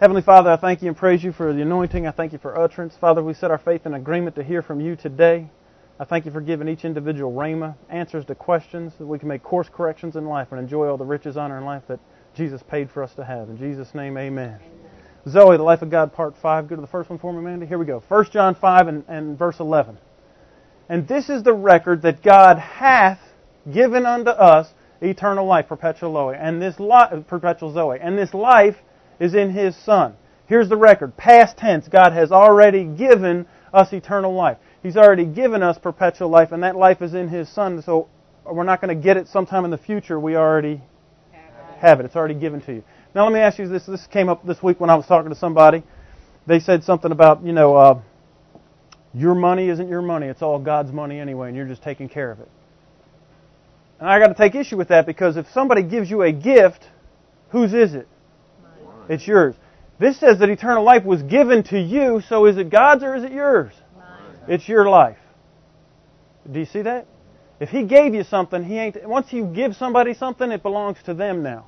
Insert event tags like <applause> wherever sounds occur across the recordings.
Heavenly Father, I thank you and praise you for the anointing. I thank you for utterance. Father, we set our faith in agreement to hear from you today. I thank you for giving each individual rhema, answers to questions, that we can make course corrections in life and enjoy all the riches, honor, and life that Jesus paid for us to have. In Jesus' name, amen. amen. Zoe, the Life of God, Part 5. Go to the first one for me, Mandy. Here we go. 1 John 5 and, and verse 11. And this is the record that God hath given unto us eternal life, perpetual Zoe, and this li- perpetual Zoe, and this life is in His Son. Here's the record. Past tense, God has already given us eternal life. He's already given us perpetual life, and that life is in His Son. So we're not going to get it sometime in the future. We already have it. It's already given to you. Now let me ask you this. This came up this week when I was talking to somebody. They said something about, you know, uh, your money isn't your money. It's all God's money anyway, and you're just taking care of it. And I got to take issue with that because if somebody gives you a gift, whose is it? It's yours. This says that eternal life was given to you, so is it God's or is it yours? Mine. It's your life. Do you see that? If He gave you something, He ain't. Once you give somebody something, it belongs to them now.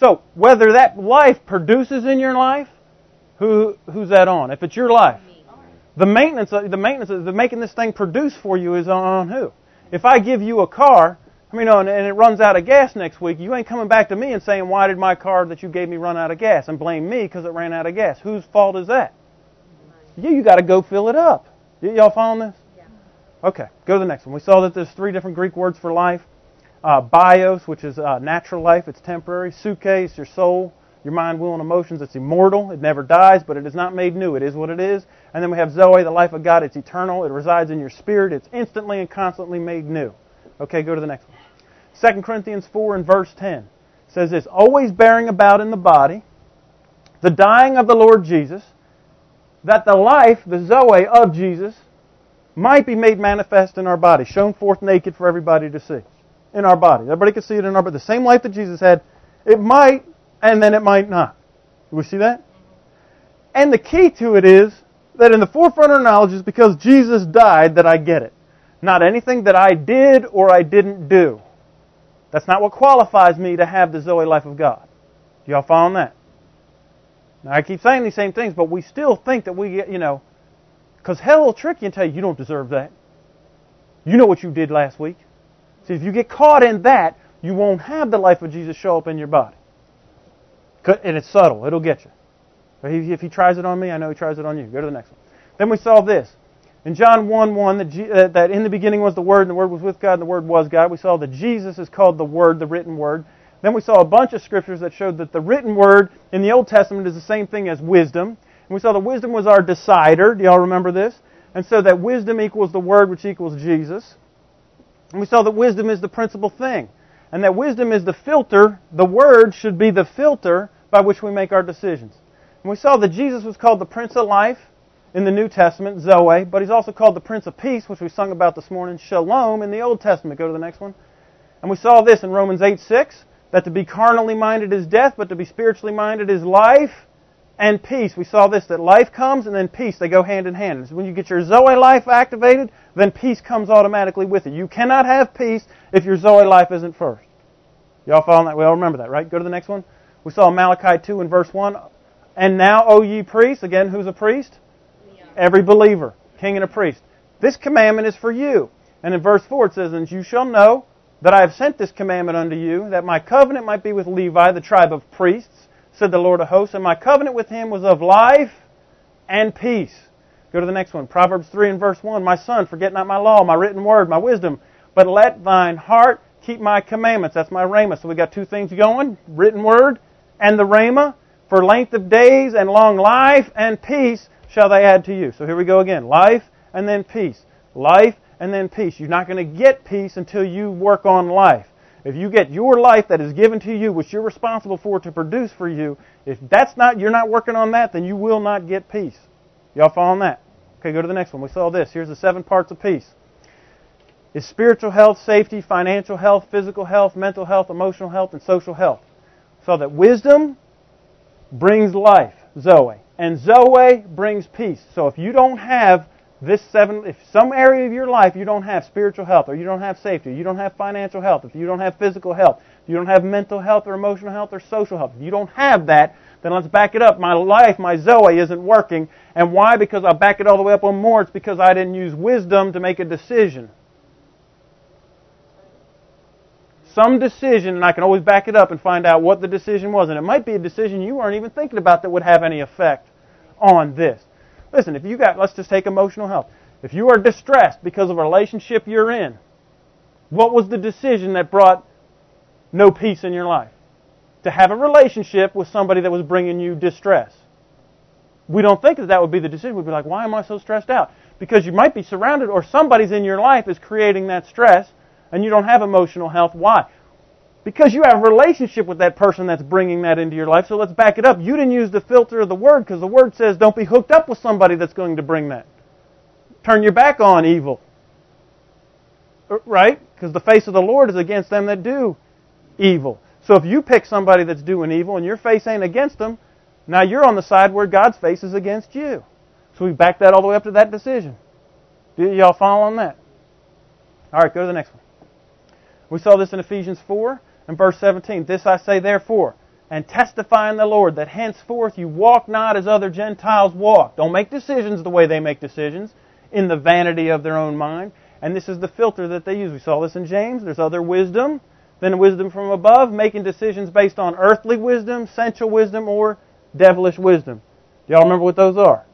So whether that life produces in your life, who who's that on? If it's your life, the maintenance, the maintenance, of the making this thing produce for you is on who? If I give you a car I mean, and it runs out of gas next week, you ain't coming back to me and saying, why did my car that you gave me run out of gas? And blame me because it ran out of gas. Whose fault is that? You, you got to go fill it up. Y- y'all following this? Yeah. Okay, go to the next one. We saw that there's three different Greek words for life. Uh, bios, which is uh, natural life, it's temporary. Is your soul, your mind, will, and emotions. It's immortal. It never dies, but it is not made new. It is what it is. And then we have Zoe, the life of God. It's eternal. It resides in your spirit. It's instantly and constantly made new. Okay, go to the next one. 2 Corinthians 4 and verse 10 says this always bearing about in the body the dying of the Lord Jesus, that the life, the Zoe of Jesus, might be made manifest in our body, shown forth naked for everybody to see. In our body. Everybody can see it in our body. The same life that Jesus had, it might, and then it might not. Do we see that? And the key to it is that in the forefront of knowledge is because Jesus died that I get it. Not anything that I did or I didn't do. That's not what qualifies me to have the Zoe life of God. Do y'all follow that? Now, I keep saying these same things, but we still think that we get, you know, because hell will trick you and tell you you don't deserve that. You know what you did last week. See, if you get caught in that, you won't have the life of Jesus show up in your body. And it's subtle. It'll get you. If he tries it on me, I know he tries it on you. Go to the next one. Then we saw this. In John 1 1, that, uh, that in the beginning was the Word, and the Word was with God, and the Word was God. We saw that Jesus is called the Word, the written Word. Then we saw a bunch of scriptures that showed that the written Word in the Old Testament is the same thing as wisdom. And we saw that wisdom was our decider. Do y'all remember this? And so that wisdom equals the Word, which equals Jesus. And we saw that wisdom is the principal thing. And that wisdom is the filter. The Word should be the filter by which we make our decisions. And we saw that Jesus was called the Prince of Life in the New Testament, Zoe, but he's also called the Prince of Peace, which we sung about this morning, Shalom, in the Old Testament. Go to the next one. And we saw this in Romans 8 6, that to be carnally minded is death, but to be spiritually minded is life and peace. We saw this, that life comes and then peace, they go hand in hand. When you get your Zoe life activated, then peace comes automatically with it. You cannot have peace if your Zoe life isn't first. Y'all following that? We all remember that, right? Go to the next one. We saw Malachi 2 and verse 1. And now, O ye priests, again, who's a priest? Every believer, king and a priest. This commandment is for you. And in verse 4 it says, And you shall know that I have sent this commandment unto you, that my covenant might be with Levi, the tribe of priests, said the Lord of hosts, and my covenant with him was of life and peace. Go to the next one. Proverbs 3 and verse 1. My son, forget not my law, my written word, my wisdom, but let thine heart keep my commandments. That's my rhema. So we got two things going, written word and the rhema, for length of days and long life and peace shall they add to you. So here we go again. Life and then peace. Life and then peace. You're not going to get peace until you work on life. If you get your life that is given to you, which you're responsible for to produce for you, if that's not, you're not working on that, then you will not get peace. Y'all following that? Okay, go to the next one. We saw this. Here's the seven parts of peace. It's spiritual health, safety, financial health, physical health, mental health, emotional health, and social health. So that wisdom brings life, Zoe. And Zoe brings peace. So if you don't have this seven, if some area of your life you don't have spiritual health, or you don't have safety, you don't have financial health, if you don't have physical health, if you don't have mental health or emotional health or social health, if you don't have that, then let's back it up. My life, my Zoe isn't working. And why? Because I back it all the way up on more. It's because I didn't use wisdom to make a decision. Some decision, and I can always back it up and find out what the decision was. And it might be a decision you weren't even thinking about that would have any effect on this. Listen, if you got, let's just take emotional health. If you are distressed because of a relationship you're in, what was the decision that brought no peace in your life? To have a relationship with somebody that was bringing you distress. We don't think that that would be the decision. We'd be like, why am I so stressed out? Because you might be surrounded or somebody's in your life is creating that stress and you don't have emotional health. Why? Because you have a relationship with that person that's bringing that into your life. So let's back it up. You didn't use the filter of the Word because the Word says don't be hooked up with somebody that's going to bring that. Turn your back on evil. Uh, right? Because the face of the Lord is against them that do evil. So if you pick somebody that's doing evil and your face ain't against them, now you're on the side where God's face is against you. So we back that all the way up to that decision. Y'all follow on that? All right, go to the next one. We saw this in Ephesians 4 and verse 17. This I say therefore, and testify in the Lord that henceforth you walk not as other Gentiles walk. Don't make decisions the way they make decisions, in the vanity of their own mind. And this is the filter that they use. We saw this in James. There's other wisdom than wisdom from above, making decisions based on earthly wisdom, sensual wisdom, or devilish wisdom. Do y'all remember what those are?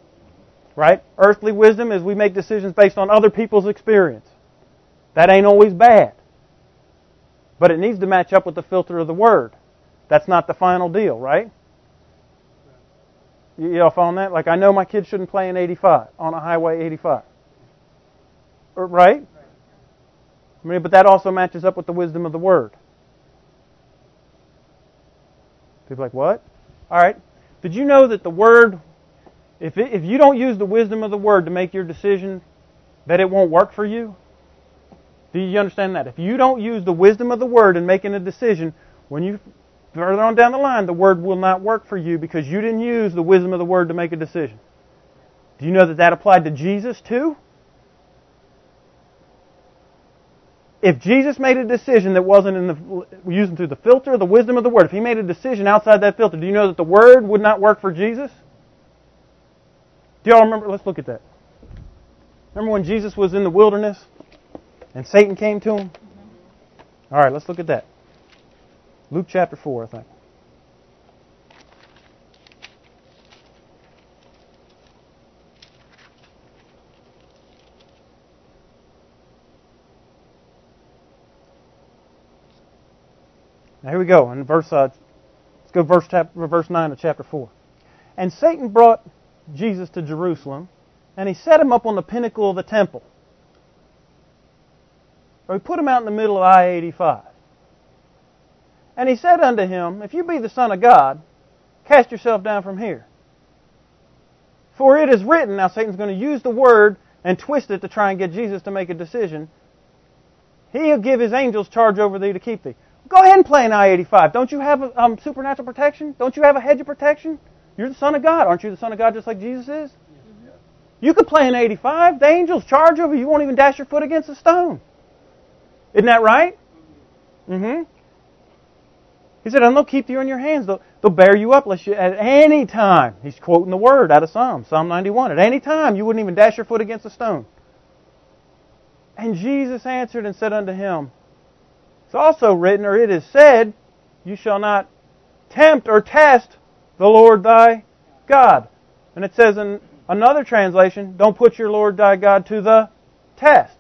Right? Earthly wisdom is we make decisions based on other people's experience. That ain't always bad. But it needs to match up with the filter of the Word. That's not the final deal, right? You all following that? Like, I know my kids shouldn't play in 85, on a highway 85. Er, right? I mean, but that also matches up with the wisdom of the Word. People like, what? All right. Did you know that the Word, if, it, if you don't use the wisdom of the Word to make your decision, that it won't work for you? Do you understand that? If you don't use the wisdom of the Word in making a decision, when you further on down the line, the Word will not work for you because you didn't use the wisdom of the Word to make a decision. Do you know that that applied to Jesus too? if Jesus made a decision that wasn't in the using through the filter of the wisdom of the word, if he made a decision outside that filter, do you know that the word would not work for Jesus? Do y'all remember? Let's look at that. Remember when Jesus was in the wilderness and Satan came to him? All right, let's look at that. Luke chapter 4, I think. Now here we go. In verse, uh, let's go verse chapter, verse nine of chapter four. And Satan brought Jesus to Jerusalem, and he set him up on the pinnacle of the temple. Or he put him out in the middle of I-85. And he said unto him, If you be the Son of God, cast yourself down from here. For it is written, now Satan's going to use the word and twist it to try and get Jesus to make a decision. He'll give his angels charge over thee to keep thee. Go ahead and play an I-85. Don't you have um, supernatural protection? Don't you have a hedge of protection? You're the Son of God. Aren't you the Son of God just like Jesus is? You could play an 85. The angels charge over you. You won't even dash your foot against a stone. Isn't that right? Mm-hmm. He said, and they'll keep you in your hands. They'll, they'll bear you up lest you, at any time. He's quoting the word out of Psalm, Psalm 91. At any time, you wouldn't even dash your foot against a stone. And Jesus answered and said unto him, it's also written, or it is said, You shall not tempt or test the Lord thy God. And it says in another translation, Don't put your Lord thy God to the test.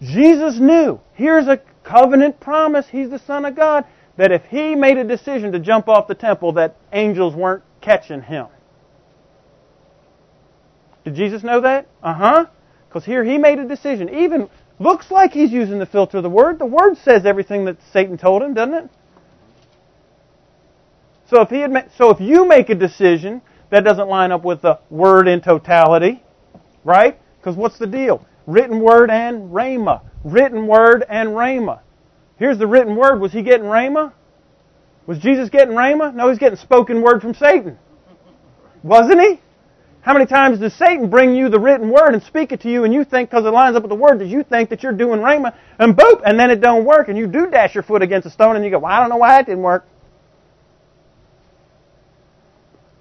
Jesus knew. Here's a covenant promise. He's the Son of God. That if he made a decision to jump off the temple, that angels weren't catching him. Did Jesus know that? Uh huh. Because here he made a decision. Even Looks like he's using the filter of the Word. The Word says everything that Satan told him, doesn't it? So if he had, so if you make a decision that doesn't line up with the Word in totality, right? Because what's the deal? Written Word and Rhema. Written Word and Rhema. Here's the written Word. Was he getting Rhema? Was Jesus getting Rhema? No, he's getting spoken Word from Satan. Wasn't he? How many times does Satan bring you the written word and speak it to you and you think because it lines up with the word that you think that you're doing Rhema and boop, and then it don't work and you do dash your foot against a stone and you go, well, I don't know why that didn't work.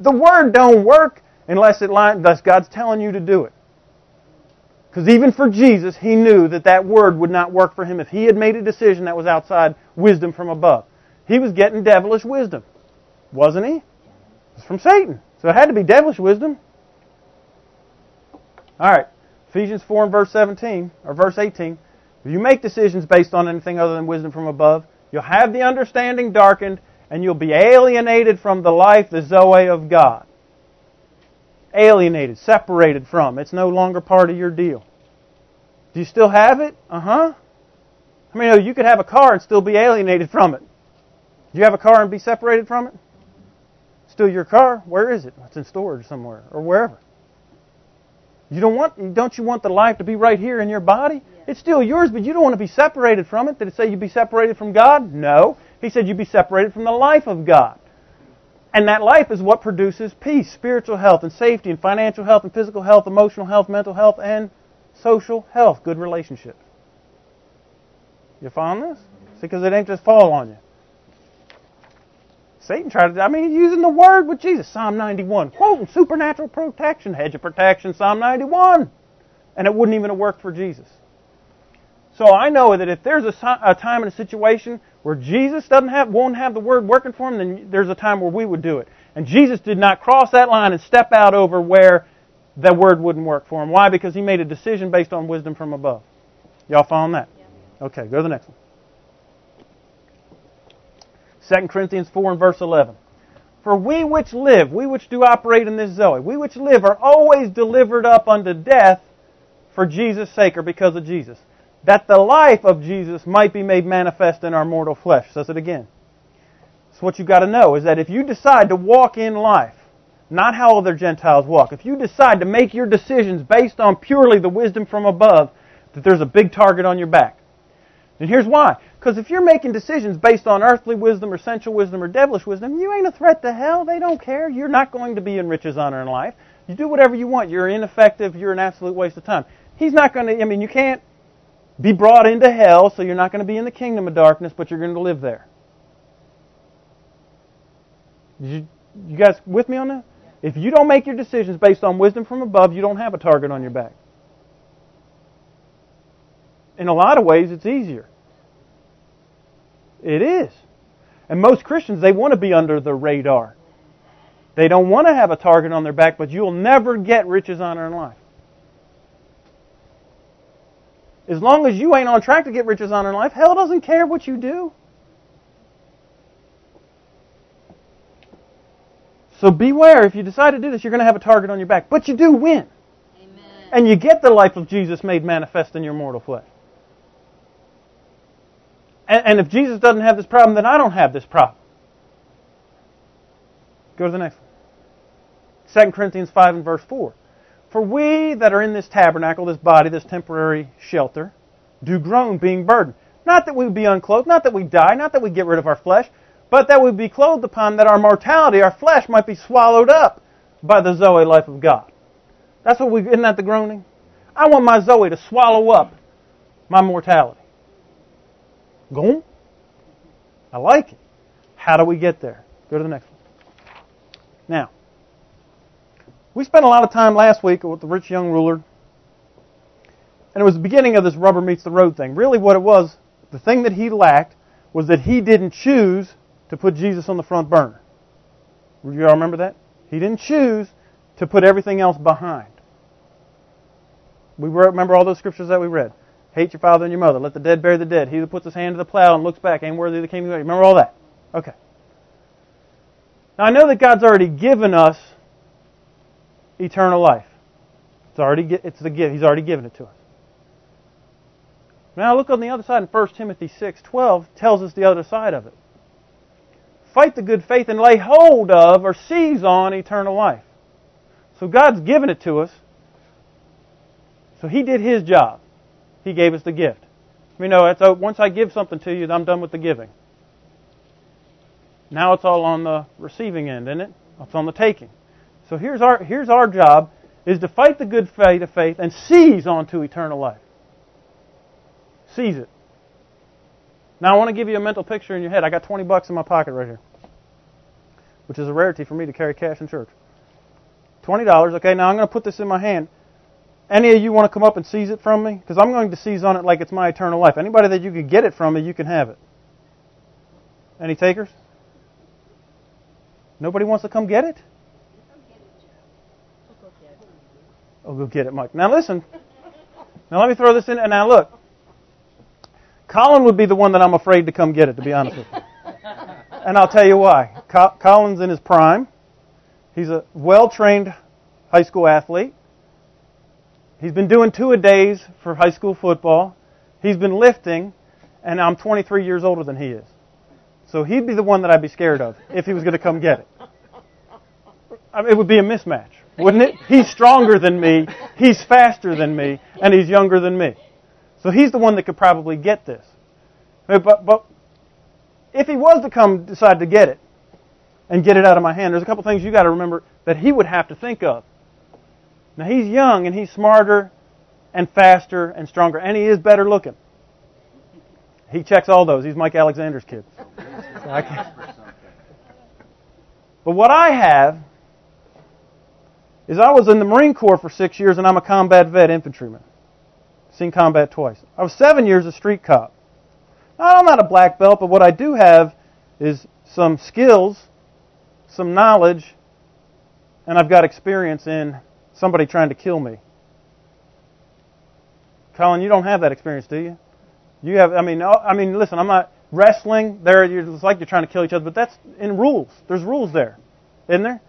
The Word don't work unless it line, unless God's telling you to do it. Because even for Jesus, He knew that that Word would not work for Him if He had made a decision that was outside wisdom from above. He was getting devilish wisdom, wasn't He? It was from Satan. So it had to be devilish wisdom. Alright. Ephesians 4 and verse 17, or verse 18. If you make decisions based on anything other than wisdom from above, you'll have the understanding darkened, and you'll be alienated from the life, the Zoe of God. Alienated, separated from. It's no longer part of your deal. Do you still have it? Uh huh. I mean, you could have a car and still be alienated from it. Do you have a car and be separated from it? Still your car? Where is it? It's in storage somewhere or wherever. You don't want don't you want the life to be right here in your body? It's still yours, but you don't want to be separated from it. Did it say you'd be separated from God? No. He said you'd be separated from the life of God. And that life is what produces peace, spiritual health, and safety, and financial health, and physical health, emotional health, mental health, and social health, good relationships. You following this? See, because it ain't just fall on you. Satan tried to, I mean, he's using the word with Jesus. Psalm 91. Quoting supernatural protection, hedge of protection, Psalm 91. And it wouldn't even have worked for Jesus. So I know that if there's a, a time and a situation where Jesus doesn't have, won't have the word working for him, then there's a time where we would do it. And Jesus did not cross that line and step out over where the word wouldn't work for him. Why? Because he made a decision based on wisdom from above. Y'all following that? Okay, go to the next one. 2 Corinthians 4 and verse 11. For we which live, we which do operate in this Zoe, we which live are always delivered up unto death for Jesus' sake or because of Jesus. That the life of Jesus might be made manifest in our mortal flesh. Says it again. So what you've got to know is that if you decide to walk in life, not how other Gentiles walk, if you decide to make your decisions based on purely the wisdom from above, that there's a big target on your back. And here's why. Because if you're making decisions based on earthly wisdom or sensual wisdom or devilish wisdom, you ain't a threat to hell. They don't care. You're not going to be in riches, honor, and life. You do whatever you want. You're ineffective. You're an absolute waste of time. He's not going to, I mean, you can't be brought into hell, so you're not going to be in the kingdom of darkness, but you're going to live there. You, you guys with me on that? If you don't make your decisions based on wisdom from above, you don't have a target on your back. In a lot of ways, it's easier. It is. And most Christians, they want to be under the radar. They don't want to have a target on their back, but you'll never get riches, honor, and life. As long as you ain't on track to get riches, honor, and life, hell doesn't care what you do. So beware, if you decide to do this, you're going to have a target on your back. But you do win. Amen. And you get the life of Jesus made manifest in your mortal flesh. And, and if Jesus doesn't have this problem, then I don't have this problem. Go to the next one. 2 Corinthians 5 and verse 4. For we that are in this tabernacle, this body, this temporary shelter, do groan, being burdened. Not that we be unclothed, not that we die, not that we get rid of our flesh, but that we be clothed upon, that our mortality, our flesh, might be swallowed up by the Zoe life of God. That's what we, isn't that the groaning? I want my Zoe to swallow up my mortality. Go I like it. How do we get there? Go to the next one. Now, we spent a lot of time last week with the rich young ruler, and it was the beginning of this rubber meets the road thing. Really, what it was, the thing that he lacked was that he didn't choose to put Jesus on the front burner. You all remember that? He didn't choose to put everything else behind. We remember all those scriptures that we read. Hate your father and your mother. Let the dead bury the dead. He that puts his hand to the plow and looks back ain't worthy of the kingdom. Remember all that? Okay. Now I know that God's already given us eternal life. It's already it's the gift. He's already given it to us. Now look on the other side in 1 Timothy 6:12 tells us the other side of it. Fight the good faith and lay hold of or seize on eternal life. So God's given it to us. So he did his job. He gave us the gift. You know it's, uh, once I give something to you, I'm done with the giving. Now it's all on the receiving end, isn't it? It's on the taking. So here's our, here's our job, is to fight the good fight of faith and seize onto eternal life. Seize it. Now I want to give you a mental picture in your head. I got 20 bucks in my pocket right here. which is a rarity for me to carry cash in church. $20. Okay, now I'm going to put this in my hand. Any of you want to come up and seize it from me? Because I'm going to seize on it like it's my eternal life. Anybody that you can get it from me, you can have it. Any takers? Nobody wants to come get it? Oh, go get it, Mike. Now listen. Now let me throw this in. And now look. Colin would be the one that I'm afraid to come get it, to be honest with you. And I'll tell you why. Colin's in his prime. He's a well trained high school athlete. He's been doing two a days for high school football. He's been lifting, and I'm 23 years older than he is. So he'd be the one that I'd be scared of if he was going to come get it. I mean, it would be a mismatch, wouldn't it? He's stronger than me, he's faster than me, and he's younger than me. So he's the one that could probably get this. But, but if he was to come decide to get it and get it out of my hand, there's a couple things you got to remember that he would have to think of. Now he's young and he's smarter and faster and stronger, and he is better looking. He checks all those. He's Mike Alexander's kid. <laughs> but what I have is I was in the Marine Corps for six years and I'm a combat vet infantryman. Seen combat twice. I was seven years a street cop. Now, I'm not a black belt, but what I do have is some skills, some knowledge, and I've got experience in somebody trying to kill me. Colin, you don't have that experience, do you? You have. I mean, I mean, listen. I'm not wrestling. There, it's like you're trying to kill each other, but that's in rules. There's rules there, isn't there?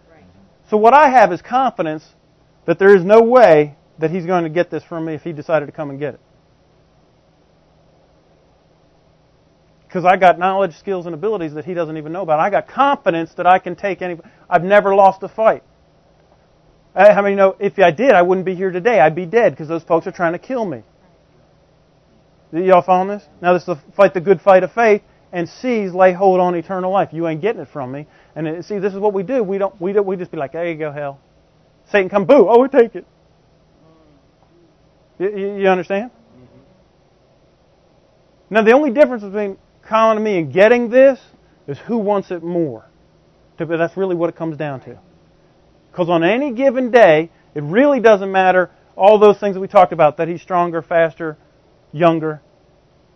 So what I have is confidence that there is no way that he's going to get this from me if he decided to come and get it. Because I got knowledge, skills, and abilities that he doesn't even know about. I got confidence that I can take any. I've never lost a fight. I mean, you know, if I did, I wouldn't be here today. I'd be dead because those folks are trying to kill me. Y'all following this? Now this is to fight the good fight of faith and seize, lay hold on eternal life. You ain't getting it from me. And it, see, this is what we do. We don't. We don't. We just be like, there you go, hell. Satan come, boo. Oh, we take it. You, you understand? Mm-hmm. Now the only difference between Colin and getting this is who wants it more. That's really what it comes down to. Because on any given day, it really doesn't matter all those things that we talked about that he's stronger, faster, younger.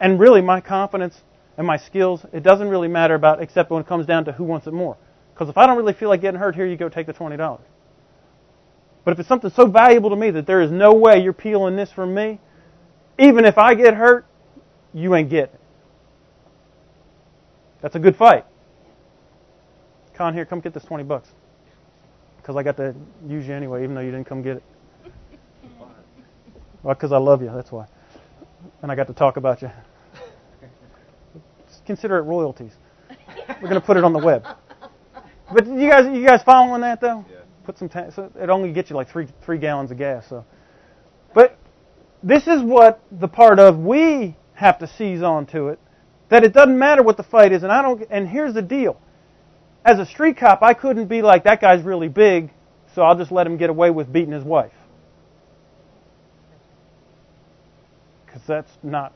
And really, my confidence and my skills, it doesn't really matter about except when it comes down to who wants it more. Because if I don't really feel like getting hurt, here you go, take the $20. But if it's something so valuable to me that there is no way you're peeling this from me, even if I get hurt, you ain't getting it. That's a good fight. Con, here, come get this 20 bucks. Because I got to use you anyway, even though you didn't come get it. <laughs> Well, because I love you, that's why and I got to talk about you. <laughs> Consider it royalties. We're going to put it on the web. But you guys, you guys following that though? Yeah. Put some. So it only gets you like three three gallons of gas. So, but this is what the part of we have to seize on to it. That it doesn't matter what the fight is, and I don't. And here's the deal: as a street cop, I couldn't be like that guy's really big, so I'll just let him get away with beating his wife. because that's not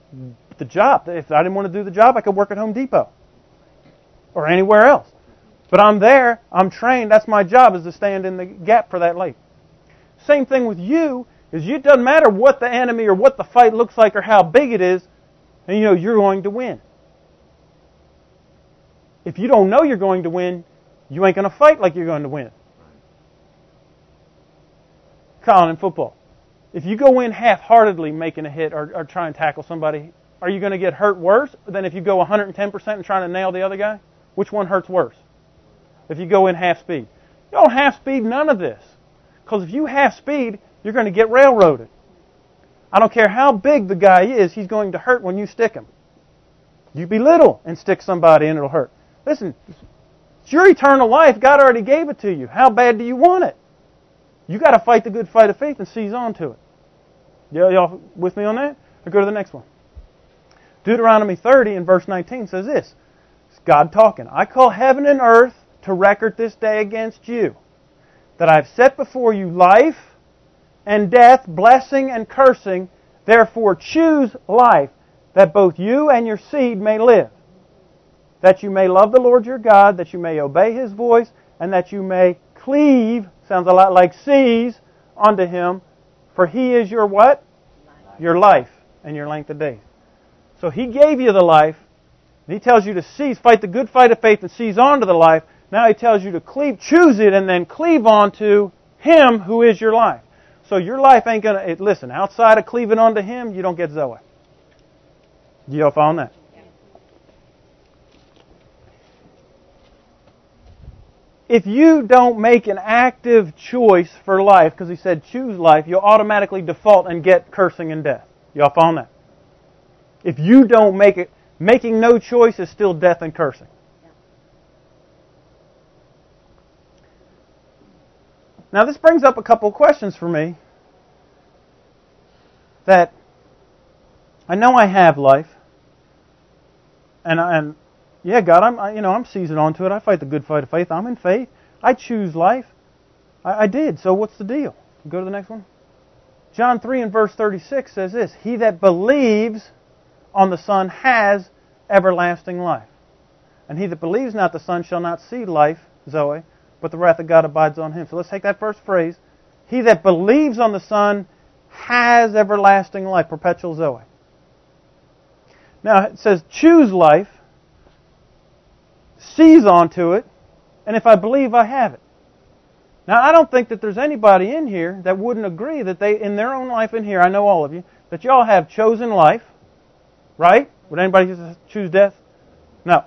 the job. If I didn't want to do the job, I could work at Home Depot or anywhere else. But I'm there, I'm trained, that's my job is to stand in the gap for that lady. Same thing with you, is it doesn't matter what the enemy or what the fight looks like or how big it is, and you know you're going to win. If you don't know you're going to win, you ain't going to fight like you're going to win. Colin in football if you go in half-heartedly making a hit or, or try and tackle somebody, are you going to get hurt worse than if you go 110% and trying to nail the other guy? Which one hurts worse? If you go in half speed. You don't half speed none of this. Because if you half speed, you're going to get railroaded. I don't care how big the guy is, he's going to hurt when you stick him. You belittle and stick somebody and it'll hurt. Listen, it's your eternal life. God already gave it to you. How bad do you want it? You got to fight the good fight of faith and seize on to it. Yeah, y'all with me on that? Or go to the next one. Deuteronomy 30 and verse 19 says this. It's God talking. I call heaven and earth to record this day against you, that I've set before you life and death, blessing and cursing. Therefore choose life, that both you and your seed may live, that you may love the Lord your God, that you may obey his voice, and that you may cleave, sounds a lot like seize, unto him, for he is your what? Life. Your life and your length of days. So he gave you the life, and he tells you to seize, fight the good fight of faith and seize onto the life. Now he tells you to cleave, choose it, and then cleave onto him who is your life. So your life ain't gonna, it, listen, outside of cleaving onto him, you don't get Zoe. Do you all found that? if you don't make an active choice for life, because he said choose life, you'll automatically default and get cursing and death. Y'all found that? If you don't make it, making no choice is still death and cursing. Now, this brings up a couple of questions for me that I know I have life, and, and yeah, God, I'm I, you know I'm seizing onto it. I fight the good fight of faith. I'm in faith. I choose life. I, I did. So what's the deal? Go to the next one. John three and verse thirty six says this: He that believes on the Son has everlasting life, and he that believes not the Son shall not see life, Zoe, but the wrath of God abides on him. So let's take that first phrase. He that believes on the Son has everlasting life, perpetual Zoe. Now it says choose life seize onto it, and if I believe, I have it. Now, I don't think that there's anybody in here that wouldn't agree that they, in their own life in here, I know all of you, that y'all have chosen life, right? Would anybody choose death? No.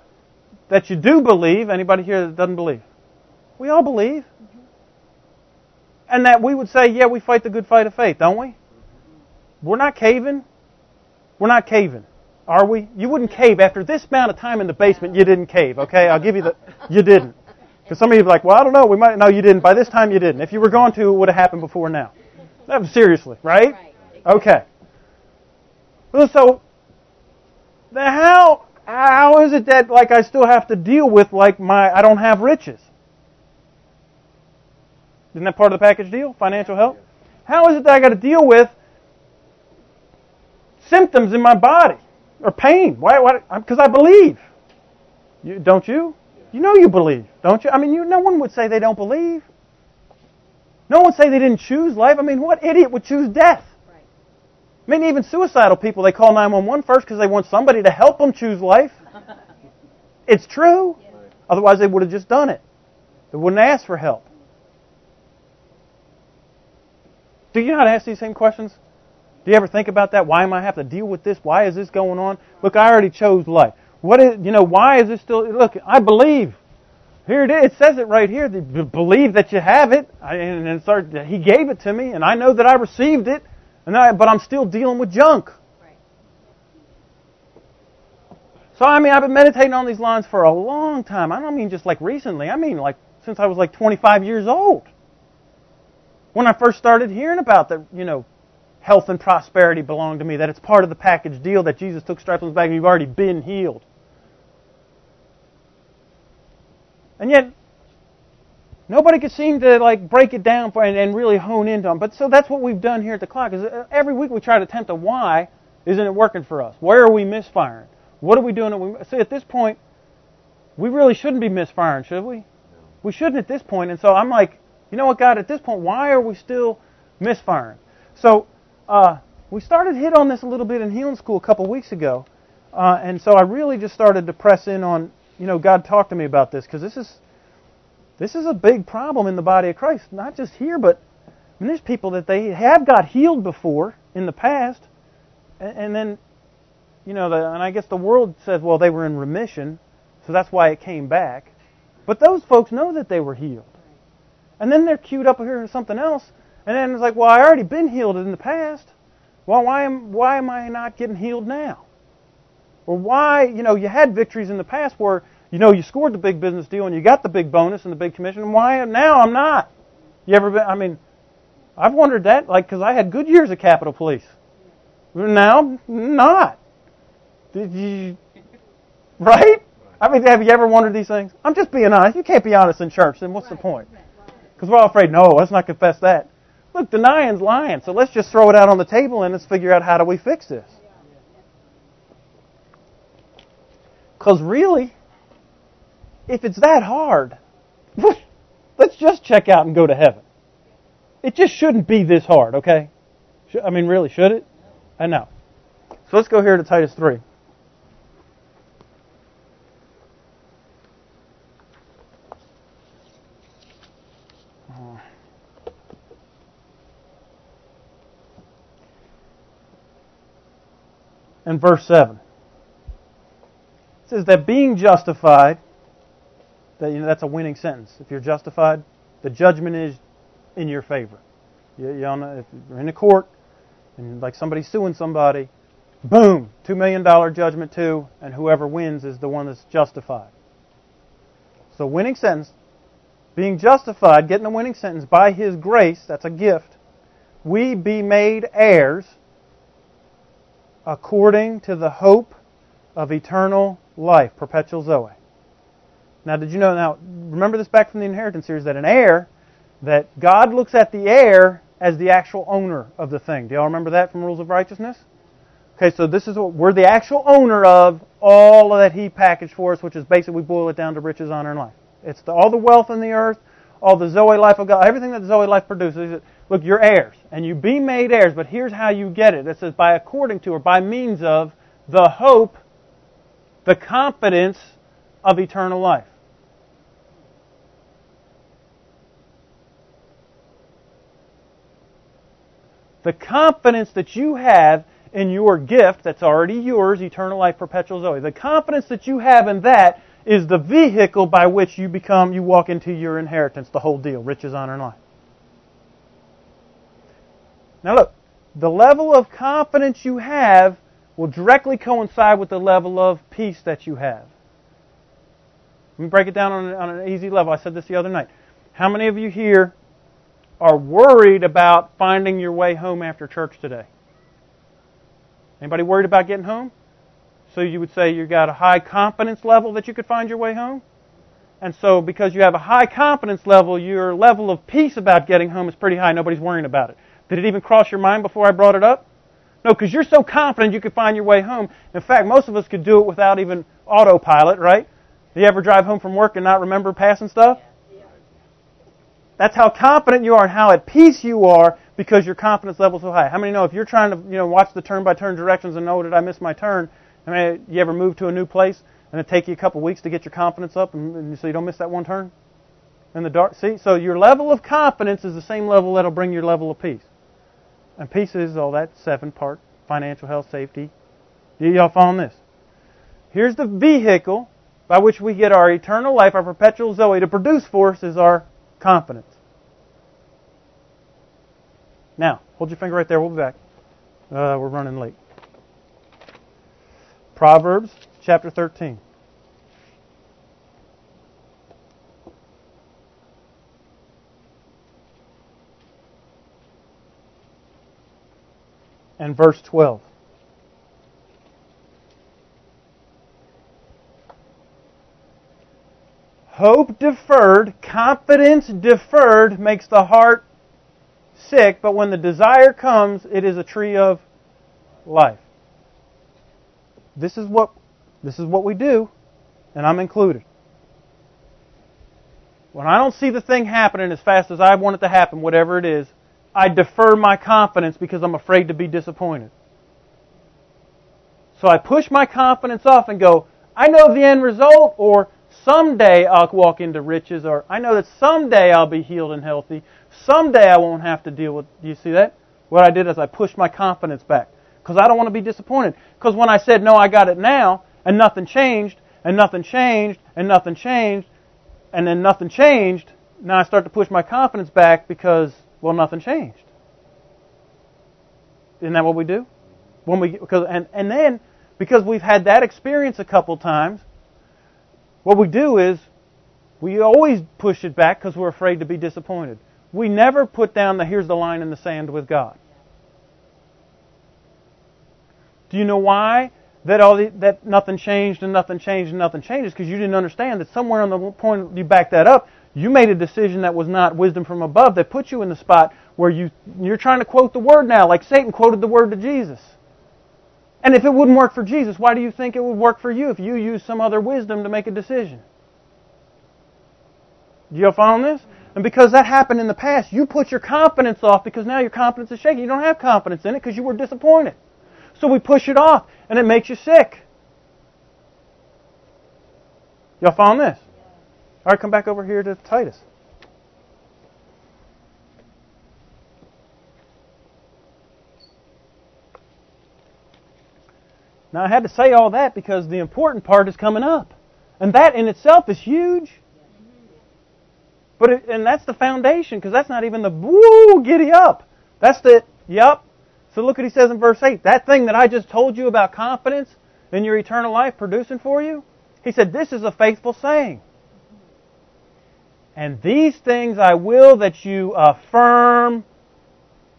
That you do believe, anybody here that doesn't believe? We all believe. And that we would say, yeah, we fight the good fight of faith, don't we? We're not caving. We're not caving. Are we? You wouldn't cave after this amount of time in the basement. You didn't cave. Okay, I'll give you the. You didn't. Because some of you are like, well, I don't know. We might. No, you didn't. By this time, you didn't. If you were going to, it would have happened before now. Seriously, right? Okay. Well, so how how is it that like I still have to deal with like my I don't have riches? Isn't that part of the package deal? Financial help? How is it that I got to deal with symptoms in my body? or pain. Why? Why? Because I believe. You, don't you? You know you believe, don't you? I mean, you, no one would say they don't believe. No one would say they didn't choose life. I mean, what idiot would choose death? I mean, even suicidal people, they call 911 first because they want somebody to help them choose life. <laughs> it's true. Otherwise, they would have just done it. They wouldn't ask for help. Do you not ask these same questions? Do you ever think about that? Why am I have to deal with this? Why is this going on? Look, I already chose life. What is, you know, why is this still, look, I believe. Here it is. It says it right here. Believe that you have it. and he gave it to me, and I know that I received it, and I, but I'm still dealing with junk. So, I mean, I've been meditating on these lines for a long time. I don't mean just like recently. I mean like since I was like 25 years old. When I first started hearing about the, you know, health and prosperity belong to me, that it's part of the package deal that Jesus took stripes on his back and you've already been healed. And yet, nobody could seem to like break it down for and, and really hone into them. But so that's what we've done here at the clock. Is uh, every week we try to attempt a why isn't it working for us? Where are we misfiring? What are we doing? See, at this point, we really shouldn't be misfiring, should we? We shouldn't at this point. And so I'm like, you know what, God? At this point, why are we still misfiring? So uh, we started hit on this a little bit in healing school a couple weeks ago, uh, and so I really just started to press in on, you know, God talked to me about this because this is this is a big problem in the body of Christ, not just here, but I mean, there's people that they have got healed before in the past, and, and then, you know, the, and I guess the world says, well, they were in remission, so that's why it came back. But those folks know that they were healed. And then they're queued up here with something else, and then it's like, well, I already been healed in the past. Well, why am why am I not getting healed now? Or why, you know, you had victories in the past where, you know, you scored the big business deal and you got the big bonus and the big commission. And why now I'm not? You ever been? I mean, I've wondered that, like, because I had good years at Capitol Police. Now, not. Did you? Right? I mean, have you ever wondered these things? I'm just being honest. You can't be honest in church, then what's the point? Because we're all afraid, no, let's not confess that. Look, denying's lying, so let's just throw it out on the table and let's figure out how do we fix this. Because really, if it's that hard, let's just check out and go to heaven. It just shouldn't be this hard, okay? I mean, really, should it? I know. So let's go here to Titus 3. And verse 7. It says that being justified, that you know, that's a winning sentence. If you're justified, the judgment is in your favor. You, you know, if you're in a court and like somebody's suing somebody, boom, two million dollar judgment too, and whoever wins is the one that's justified. So winning sentence, being justified, getting a winning sentence by His grace, that's a gift. We be made heirs according to the hope of eternal life, perpetual Zoe. Now, did you know? Now, remember this back from the inheritance series that an heir, that God looks at the heir as the actual owner of the thing. Do y'all remember that from Rules of Righteousness? Okay, so this is what we're the actual owner of all of that He packaged for us, which is basically we boil it down to riches, honor, and life. It's the, all the wealth in the earth, all the Zoe life of God, everything that Zoe life produces. Look, you're heirs, and you be made heirs, but here's how you get it. It says by according to or by means of the hope, the confidence of eternal life. The confidence that you have in your gift that's already yours, eternal life, perpetual Zoe. The confidence that you have in that is the vehicle by which you become, you walk into your inheritance, the whole deal, riches, honor, and life. Now look, the level of confidence you have will directly coincide with the level of peace that you have. Let me break it down on, on an easy level. I said this the other night. How many of you here are worried about finding your way home after church today? Anybody worried about getting home? So you would say you've got a high confidence level that you could find your way home? And so because you have a high confidence level, your level of peace about getting home is pretty high. Nobody's worrying about it. Did it even cross your mind before I brought it up? No, because you're so confident you could find your way home. In fact, most of us could do it without even autopilot, right? Do you ever drive home from work and not remember passing stuff? That's how confident you are and how at peace you are because your confidence level is so high. How many know if you're trying to you know watch the turn by turn directions and know oh, did I miss my turn? I mean, you ever move to a new place and it take you a couple weeks to get your confidence up and, and so you don't miss that one turn in the dark? See, so your level of confidence is the same level that'll bring your level of peace. And peace is all that seven part financial health, safety. Y'all following this? Here's the vehicle by which we get our eternal life, our perpetual Zoe to produce for us is our confidence. Now, hold your finger right there. We'll be back. Uh, we're running late. Proverbs chapter 13. And verse 12. Hope deferred, confidence deferred makes the heart sick, but when the desire comes, it is a tree of life. This is what this is what we do, and I'm included. When I don't see the thing happening as fast as I want it to happen, whatever it is, I defer my confidence because I'm afraid to be disappointed. So I push my confidence off and go, I know the end result, or someday I'll walk into riches, or I know that someday I'll be healed and healthy, Someday I won't have to deal with. Do you see that? What I did is I pushed my confidence back because I don't want to be disappointed. Because when I said no, I got it now, and nothing changed, and nothing changed, and nothing changed, and then nothing changed. Now I start to push my confidence back because well, nothing changed. Isn't that what we do? When we because and and then because we've had that experience a couple times, what we do is we always push it back because we're afraid to be disappointed. We never put down the here's the line in the sand with God. Do you know why? That all the, that nothing changed and nothing changed and nothing changes because you didn't understand that somewhere on the point you back that up, you made a decision that was not wisdom from above that put you in the spot where you you're trying to quote the word now, like Satan quoted the word to Jesus. And if it wouldn't work for Jesus, why do you think it would work for you if you use some other wisdom to make a decision? Do you follow this? And because that happened in the past, you put your confidence off because now your confidence is shaking. You don't have confidence in it because you were disappointed. So we push it off and it makes you sick. Y'all found this? All right, come back over here to Titus. Now, I had to say all that because the important part is coming up. And that in itself is huge. But it, and that's the foundation because that's not even the woo giddy up. That's the yup. So look what he says in verse 8. That thing that I just told you about confidence in your eternal life producing for you, he said, This is a faithful saying. And these things I will that you affirm.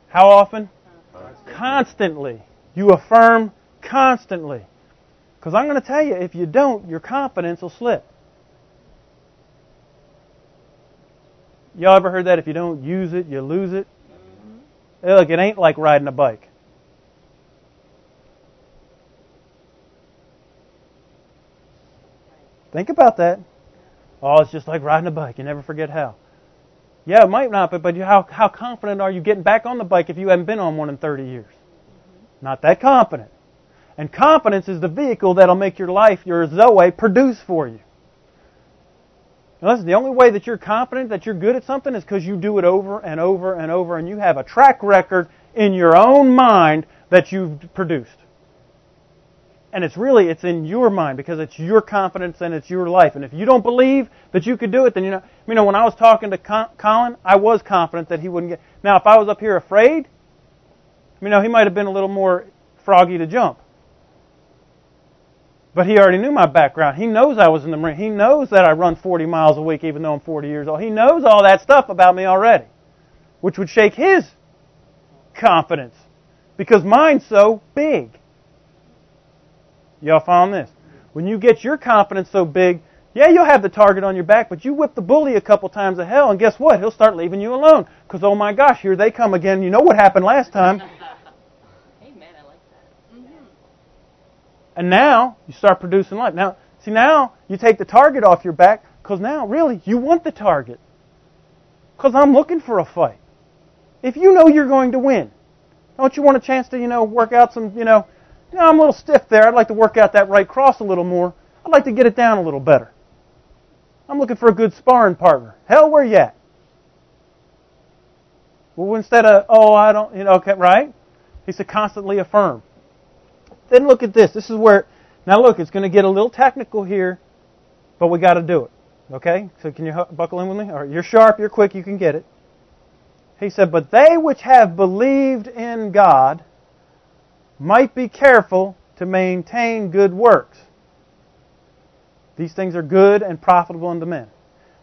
How often? Constantly. constantly. You affirm constantly. Because I'm going to tell you, if you don't, your confidence will slip. Y'all ever heard that? If you don't use it, you lose it. Mm-hmm. Look, it ain't like riding a bike. Think about that. Oh, it's just like riding a bike. You never forget how. Yeah, it might not, but, but how, how confident are you getting back on the bike if you haven't been on one in 30 years? Mm-hmm. Not that confident. And confidence is the vehicle that'll make your life, your Zoe, produce for you. And listen, the only way that you're confident that you're good at something is because you do it over and over and over and you have a track record in your own mind that you've produced. And it's really, it's in your mind because it's your confidence and it's your life. And if you don't believe that you could do it, then you know, you know, when I was talking to Colin, I was confident that he wouldn't get. Now, if I was up here afraid, you know, he might have been a little more froggy to jump. But he already knew my background. He knows I was in the Marine. He knows that I run 40 miles a week even though I'm 40 years old. He knows all that stuff about me already, which would shake his confidence because mine's so big. Y'all found this? When you get your confidence so big, yeah, you'll have the target on your back, but you whip the bully a couple times of hell, and guess what? He'll start leaving you alone. Because, oh my gosh, here they come again. You know what happened last time. <laughs> Amen, I like that. Mm-hmm. And now you start producing life. Now, see, now you take the target off your back because now, really, you want the target. Because I'm looking for a fight. If you know you're going to win, don't you want a chance to, you know, work out some, you know, you know, I'm a little stiff there. I'd like to work out that right cross a little more. I'd like to get it down a little better. I'm looking for a good sparring partner. Hell, where you at? Well, instead of, oh, I don't, you know, okay, right? He said constantly affirm. Then look at this. This is where, now look, it's going to get a little technical here, but we got to do it. Okay? So can you buckle in with me? All right, you're sharp, you're quick, you can get it. He said, But they which have believed in God might be careful to maintain good works. These things are good and profitable unto men.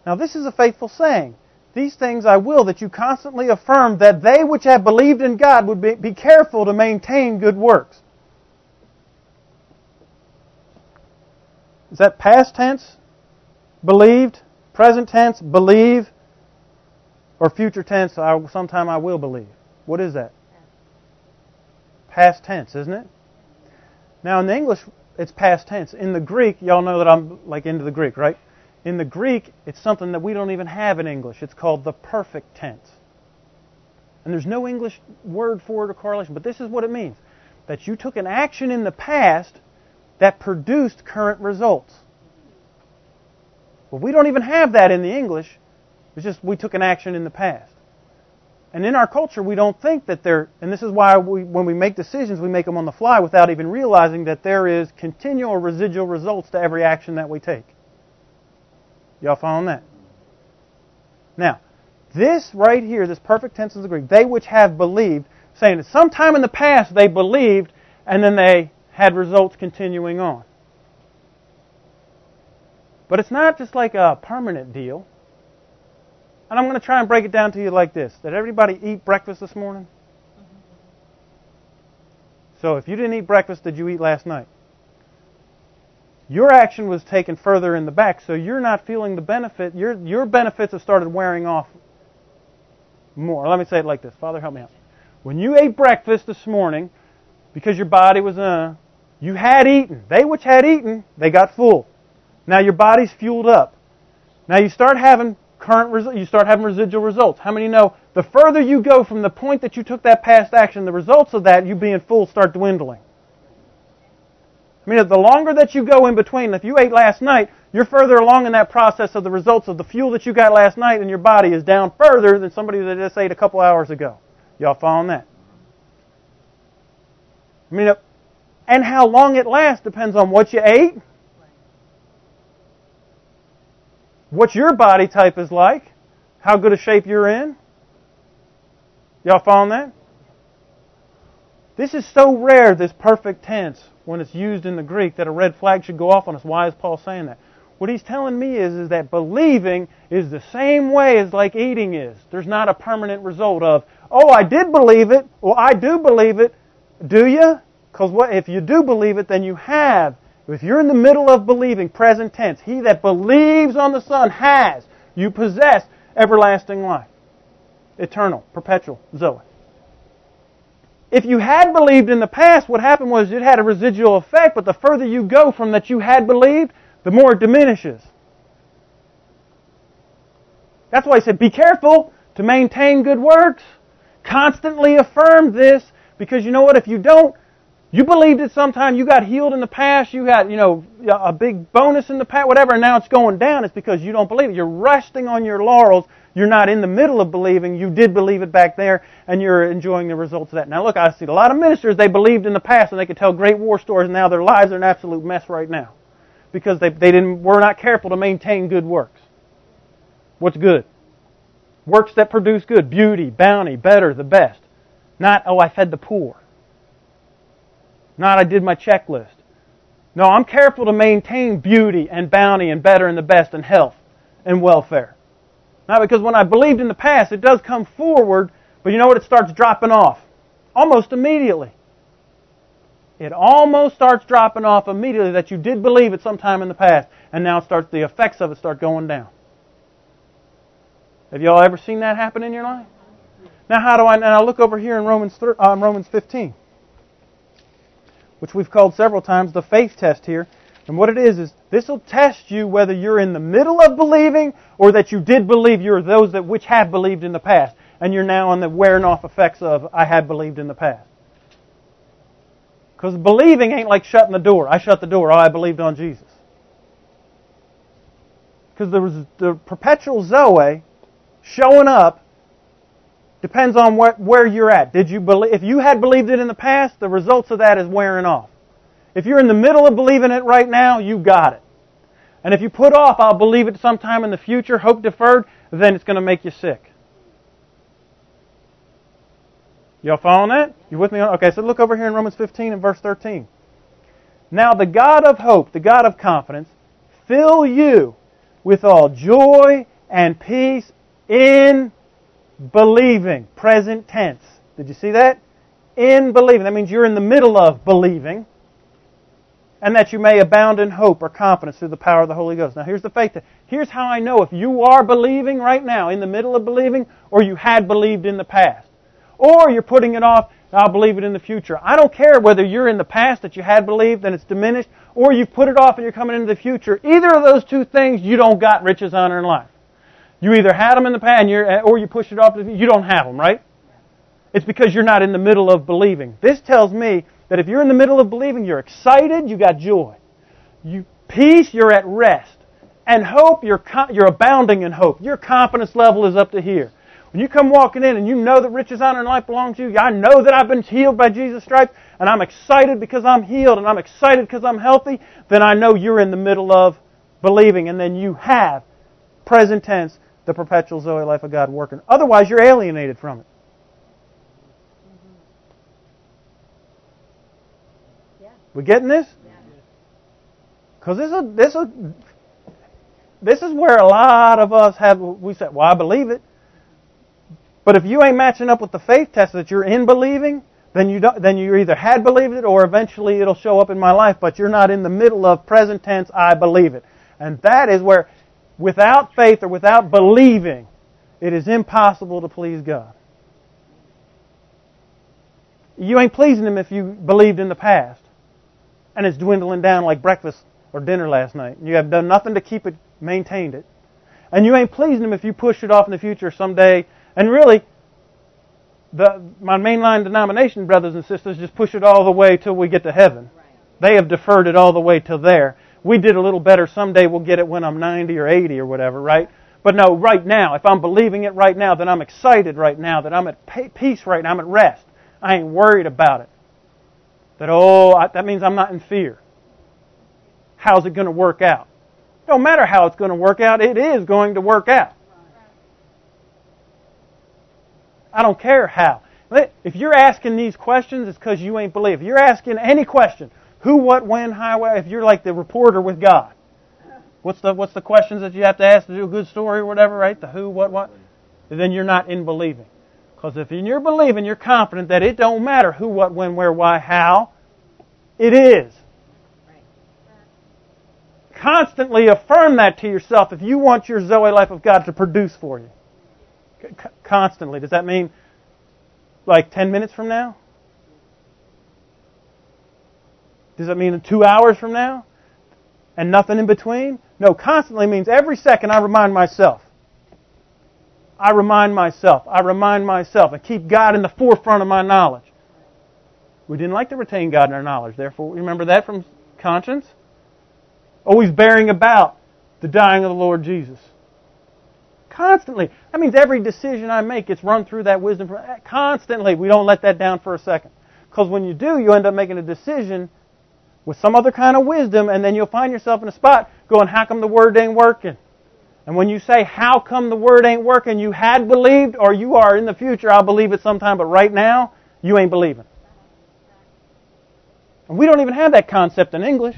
Now, this is a faithful saying. These things I will that you constantly affirm that they which have believed in God would be, be careful to maintain good works. Is that past tense? Believed? Present tense? Believe? Or future tense? I, sometime I will believe. What is that? Past tense, isn't it? Now in the English, it's past tense. In the Greek, y'all know that I'm like into the Greek, right? In the Greek, it's something that we don't even have in English. It's called the perfect tense. And there's no English word for it or correlation, but this is what it means. That you took an action in the past that produced current results. Well, we don't even have that in the English. It's just we took an action in the past. And in our culture, we don't think that there, and this is why we, when we make decisions, we make them on the fly without even realizing that there is continual residual results to every action that we take. Y'all following that? Now, this right here, this perfect tense is the Greek. They which have believed, saying that sometime in the past they believed, and then they had results continuing on. But it's not just like a permanent deal. And I'm going to try and break it down to you like this. Did everybody eat breakfast this morning? So if you didn't eat breakfast, did you eat last night? Your action was taken further in the back, so you're not feeling the benefit. Your, your benefits have started wearing off more. Let me say it like this. Father, help me out. When you ate breakfast this morning, because your body was, uh, you had eaten. They which had eaten, they got full. Now your body's fueled up. Now you start having current result, you start having residual results. How many know the further you go from the point that you took that past action, the results of that, you being full, start dwindling. I mean, the longer that you go in between, if you ate last night, you're further along in that process of the results of the fuel that you got last night, and your body is down further than somebody that just ate a couple hours ago. Y'all following that? I mean, and how long it lasts depends on what you ate, what your body type is like, how good a shape you're in. Y'all following that? This is so rare, this perfect tense, when it's used in the Greek, that a red flag should go off on us. Why is Paul saying that? What he's telling me is, is that believing is the same way as like eating is. There's not a permanent result of, oh, I did believe it, well, I do believe it. Do you? Because if you do believe it, then you have. If you're in the middle of believing, present tense, he that believes on the Son has. You possess everlasting life. Eternal, perpetual, Zoe. If you had believed in the past, what happened was it had a residual effect, but the further you go from that you had believed, the more it diminishes. That's why I said, be careful to maintain good works. Constantly affirm this, because you know what? If you don't, you believed it sometime, you got healed in the past, you got, you know, a big bonus in the past, whatever, and now it's going down. It's because you don't believe it. You're resting on your laurels. You're not in the middle of believing. You did believe it back there, and you're enjoying the results of that. Now look, I see a lot of ministers, they believed in the past, and they could tell great war stories, and now their lives are an absolute mess right now. Because they, they didn't, were not careful to maintain good works. What's good? Works that produce good. Beauty, bounty, better, the best. Not, oh, I fed the poor. Not I did my checklist. No, I'm careful to maintain beauty and bounty and better and the best and health and welfare. Not because when I believed in the past, it does come forward, but you know what? It starts dropping off almost immediately. It almost starts dropping off immediately that you did believe it sometime in the past, and now it starts the effects of it start going down. Have y'all ever seen that happen in your life? Now, how do I? Now look over here in Romans uh, Romans 15 which we've called several times the faith test here. And what it is, is this will test you whether you're in the middle of believing or that you did believe you're those that which have believed in the past. And you're now on the wearing off effects of I have believed in the past. Because believing ain't like shutting the door. I shut the door. Oh, I believed on Jesus. Because there was the perpetual Zoe showing up Depends on what, where you're at. Did you believe, if you had believed it in the past, the results of that is wearing off. If you're in the middle of believing it right now, you got it. And if you put off, I'll believe it sometime in the future, hope deferred, then it's going to make you sick. Y'all following that? You with me? On? Okay, so look over here in Romans 15 and verse 13. Now the God of hope, the God of confidence, fill you with all joy and peace in believing, present tense. Did you see that? In believing. That means you're in the middle of believing. And that you may abound in hope or confidence through the power of the Holy Ghost. Now here's the faith. Here's how I know if you are believing right now, in the middle of believing, or you had believed in the past. Or you're putting it off, I'll believe it in the future. I don't care whether you're in the past that you had believed and it's diminished, or you've put it off and you're coming into the future. Either of those two things, you don't got riches, honor, and life. You either had them in the past, eh, or you push it off. You don't have them, right? It's because you're not in the middle of believing. This tells me that if you're in the middle of believing, you're excited, you got joy. You peace, you're at rest. And hope, you're, you're abounding in hope. Your confidence level is up to here. When you come walking in and you know that riches, honor, and life belong to you, I know that I've been healed by Jesus' stripes, and I'm excited because I'm healed, and I'm excited because I'm healthy, then I know you're in the middle of believing, and then you have, present tense, the perpetual Zoe life of God working. Otherwise, you're alienated from it. Yeah. We getting this? Because this is this is this is where a lot of us have. We say, "Well, I believe it," but if you ain't matching up with the faith test that you're in believing, then you don't, then you either had believed it or eventually it'll show up in my life. But you're not in the middle of present tense. I believe it, and that is where without faith or without believing, it is impossible to please God. You ain't pleasing Him if you believed in the past and it's dwindling down like breakfast or dinner last night. You have done nothing to keep it, maintained it. And you ain't pleasing Him if you push it off in the future someday. And really, the, my mainline denomination brothers and sisters just push it all the way till we get to heaven. They have deferred it all the way till there. We did a little better. Someday we'll get it when I'm 90 or 80 or whatever, right? But no, right now, if I'm believing it right now, then I'm excited right now, that I'm at peace right now, I'm at rest. I ain't worried about it. That, oh, I, that means I'm not in fear. How's it going to work out? Don't matter how it's going to work out, it is going to work out. I don't care how. If you're asking these questions, it's because you ain't believe. If you're asking any question, who, what, when, how, if you're like the reporter with God, what's the what's the questions that you have to ask to do a good story or whatever, right? The who, what, what. Then you're not in believing. Because if you're believing, you're confident that it don't matter who, what, when, where, why, how. It is. Constantly affirm that to yourself if you want your Zoe life of God to produce for you. Constantly. Does that mean like 10 minutes from now? Does that mean two hours from now? And nothing in between? No, constantly means every second I remind myself. I remind myself. I remind myself and keep God in the forefront of my knowledge. We didn't like to retain God in our knowledge. Therefore, remember that from conscience? Always bearing about the dying of the Lord Jesus. Constantly. That means every decision I make gets run through that wisdom. Constantly. We don't let that down for a second. Because when you do, you end up making a decision with some other kind of wisdom, and then you'll find yourself in a spot going, How come the word ain't working? And when you say, How come the word ain't working? You had believed, or you are in the future, I'll believe it sometime, but right now, you ain't believing. And we don't even have that concept in English.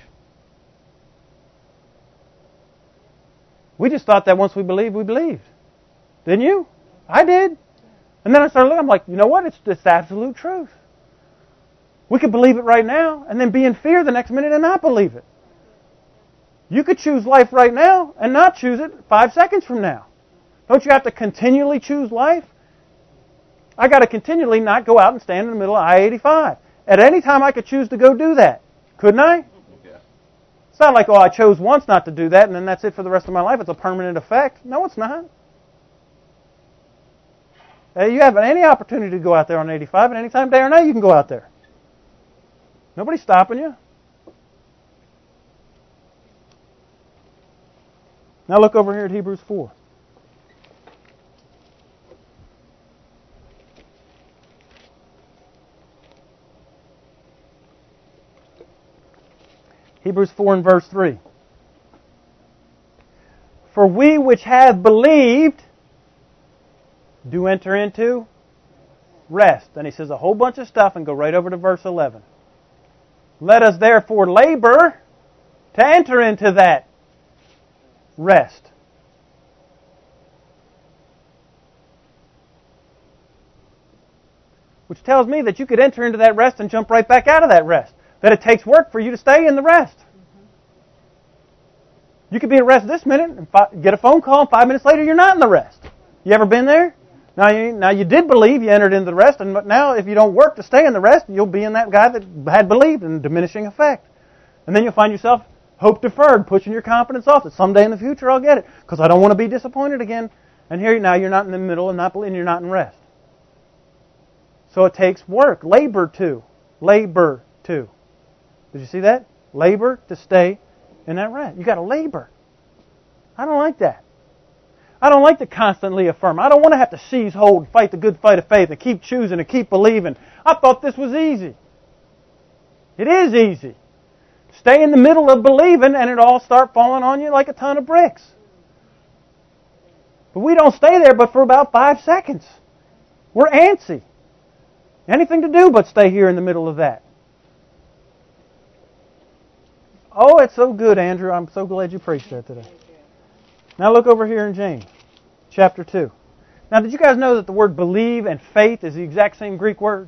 We just thought that once we believed, we believed. Didn't you? I did. And then I started looking, I'm like, you know what? It's just absolute truth. We could believe it right now and then be in fear the next minute and not believe it. You could choose life right now and not choose it five seconds from now. Don't you have to continually choose life? I got to continually not go out and stand in the middle of I 85. At any time I could choose to go do that. Couldn't I? Yeah. It's not like, oh, I chose once not to do that and then that's it for the rest of my life. It's a permanent effect. No, it's not. You have any opportunity to go out there on 85, and any time, day or night, you can go out there. Nobody's stopping you. Now look over here at Hebrews 4. Hebrews 4 and verse 3. For we which have believed do enter into rest. And he says a whole bunch of stuff and go right over to verse 11. Let us therefore labor to enter into that rest. Which tells me that you could enter into that rest and jump right back out of that rest that it takes work for you to stay in the rest. You could be at rest this minute and get a phone call, and five minutes later you're not in the rest. You ever been there? Now you, now you did believe, you entered into the rest, and but now if you don't work to stay in the rest, you'll be in that guy that had believed in diminishing effect. And then you'll find yourself hope deferred, pushing your confidence off that someday in the future I'll get it because I don't want to be disappointed again. And here now you're not in the middle and not and you're not in rest. So it takes work, labor to, labor to. Did you see that? Labor to stay in that rest. You got to labor. I don't like that. I don't like to constantly affirm. I don't want to have to seize hold, and fight the good fight of faith, and keep choosing and keep believing. I thought this was easy. It is easy. Stay in the middle of believing, and it all start falling on you like a ton of bricks. But we don't stay there but for about five seconds. We're antsy. Anything to do but stay here in the middle of that. Oh, it's so good, Andrew. I'm so glad you preached that today. Now look over here in James, chapter 2. Now, did you guys know that the word believe and faith is the exact same Greek word?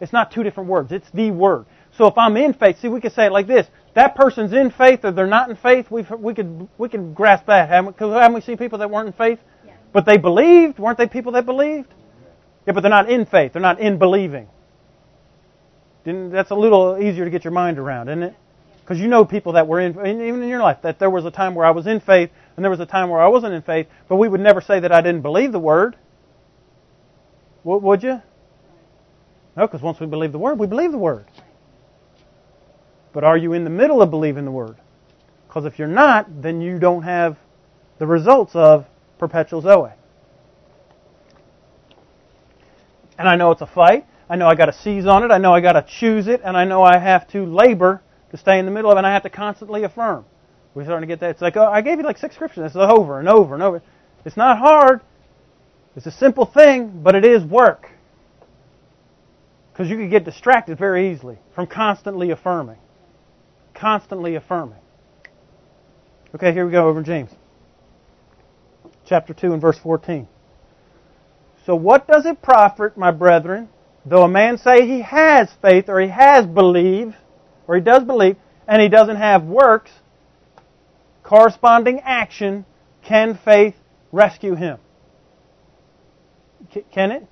It's not two different words, it's the word. So if I'm in faith, see, we could say it like this that person's in faith or they're not in faith, we we could we can grasp that. Haven't, cause haven't we seen people that weren't in faith? Yeah. But they believed. Weren't they people that believed? Yeah, but they're not in faith. They're not in believing. Didn't, that's a little easier to get your mind around, isn't it? Because you know people that were in, even in your life, that there was a time where I was in faith, and there was a time where I wasn't in faith, but we would never say that I didn't believe the Word. Would you? No, because once we believe the Word, we believe the Word. But are you in the middle of believing the Word? Because if you're not, then you don't have the results of perpetual Zoe. And I know it's a fight. I know I got to seize on it. I know I got to choose it, and I know I have to labor to stay in the middle of it, and I have to constantly affirm. We're starting to get that. It's like, oh, I gave you like six scriptures. It's over and over and over. It's not hard. It's a simple thing, but it is work. Because you can get distracted very easily from constantly affirming. Constantly affirming. Okay, here we go over in James. Chapter 2 and verse 14. So what does it profit, my brethren, though a man say he has faith or he has believed, or he does believe, and he doesn't have works, corresponding action, can faith rescue him? Can it?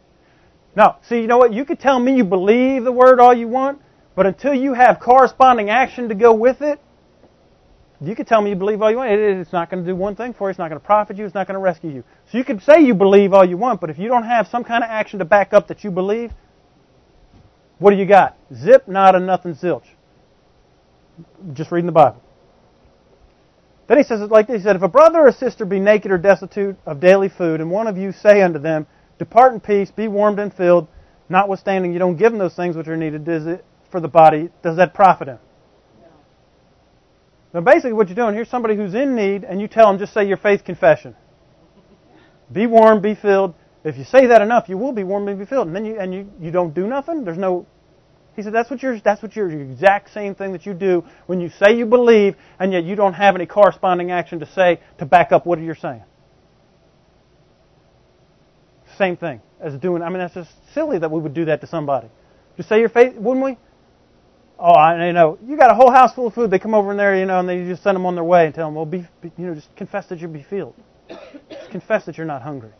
No. See, you know what? You could tell me you believe the word all you want, but until you have corresponding action to go with it, you could tell me you believe all you want. It's not going to do one thing for you. It's not going to profit you. It's not going to rescue you. So you could say you believe all you want, but if you don't have some kind of action to back up that you believe, what do you got? Zip, nada, nothing, zilch. Just reading the Bible. Then he says it like this. He said, If a brother or a sister be naked or destitute of daily food, and one of you say unto them, Depart in peace, be warmed and filled, notwithstanding you don't give them those things which are needed for the body, does that profit him? Now, basically, what you're doing here's somebody who's in need, and you tell them just say your faith confession. Be warm, be filled. If you say that enough, you will be warm and be filled. And then you and you, you don't do nothing. There's no. He said that's what you're that's what you're the exact same thing that you do when you say you believe, and yet you don't have any corresponding action to say to back up what you're saying. Same thing as doing. I mean, that's just silly that we would do that to somebody. Just say your faith, wouldn't we? Oh, I you know. You got a whole house full of food. They come over in there, you know, and they just send them on their way and tell them, well, be, you know, just confess that you be filled. Just confess that you're not hungry.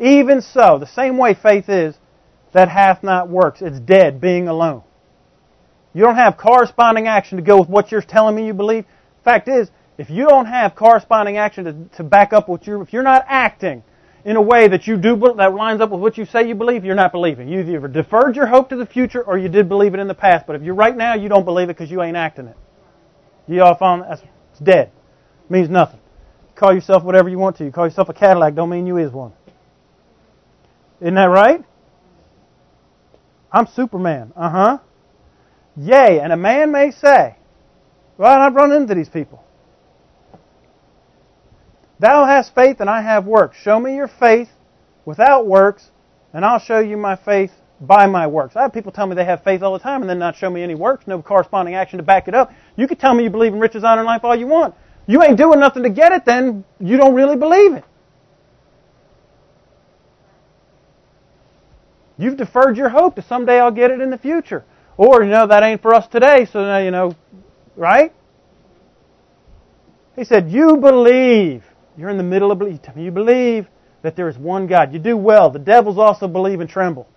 Even so, the same way faith is that hath not works. It's dead, being alone. You don't have corresponding action to go with what you're telling me you believe. Fact is, if you don't have corresponding action to, to back up what you're, if you're not acting in a way that you do that lines up with what you say you believe, you're not believing. You've either deferred your hope to the future or you did believe it in the past. But if you're right now, you don't believe it because you ain't acting it. You all found that's it's dead. It means nothing. You call yourself whatever you want to. You call yourself a Cadillac, don't mean you is one. Isn't that right? I'm Superman. Uh huh. Yea, and a man may say, Well, I've run into these people. Thou hast faith and I have works. Show me your faith without works, and I'll show you my faith by my works. I have people tell me they have faith all the time and then not show me any works, no corresponding action to back it up. You can tell me you believe in riches, honor, and life all you want. You ain't doing nothing to get it, then you don't really believe it. You've deferred your hope to someday I'll get it in the future. Or, you know, that ain't for us today, so now, you know, right? He said, You believe. You're in the middle of belief. You believe that there is one God. You do well. The devils also believe and tremble.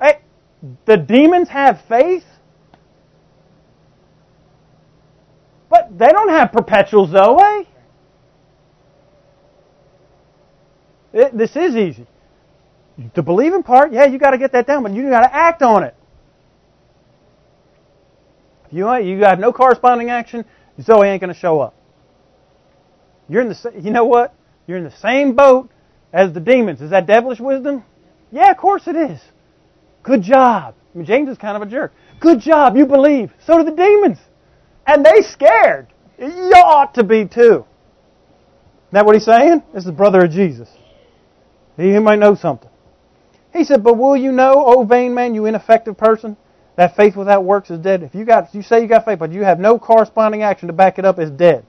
Hey, the demons have faith, but they don't have perpetual Zoe. It, this is easy. The believing part, yeah, you got to get that down, but you got to act on it. If you you got no corresponding action, Zoe ain't going to show up. You're in the you know what? You're in the same boat as the demons. Is that devilish wisdom? Yeah, of course it is. Good job. I mean, James is kind of a jerk. Good job, you believe. So do the demons. And they scared. You ought to be too. Is that what he's saying? This is the brother of Jesus. He might know something. He said, But will you know, O vain man, you ineffective person, that faith without works is dead? If you got you say you got faith, but you have no corresponding action to back it up, it's dead.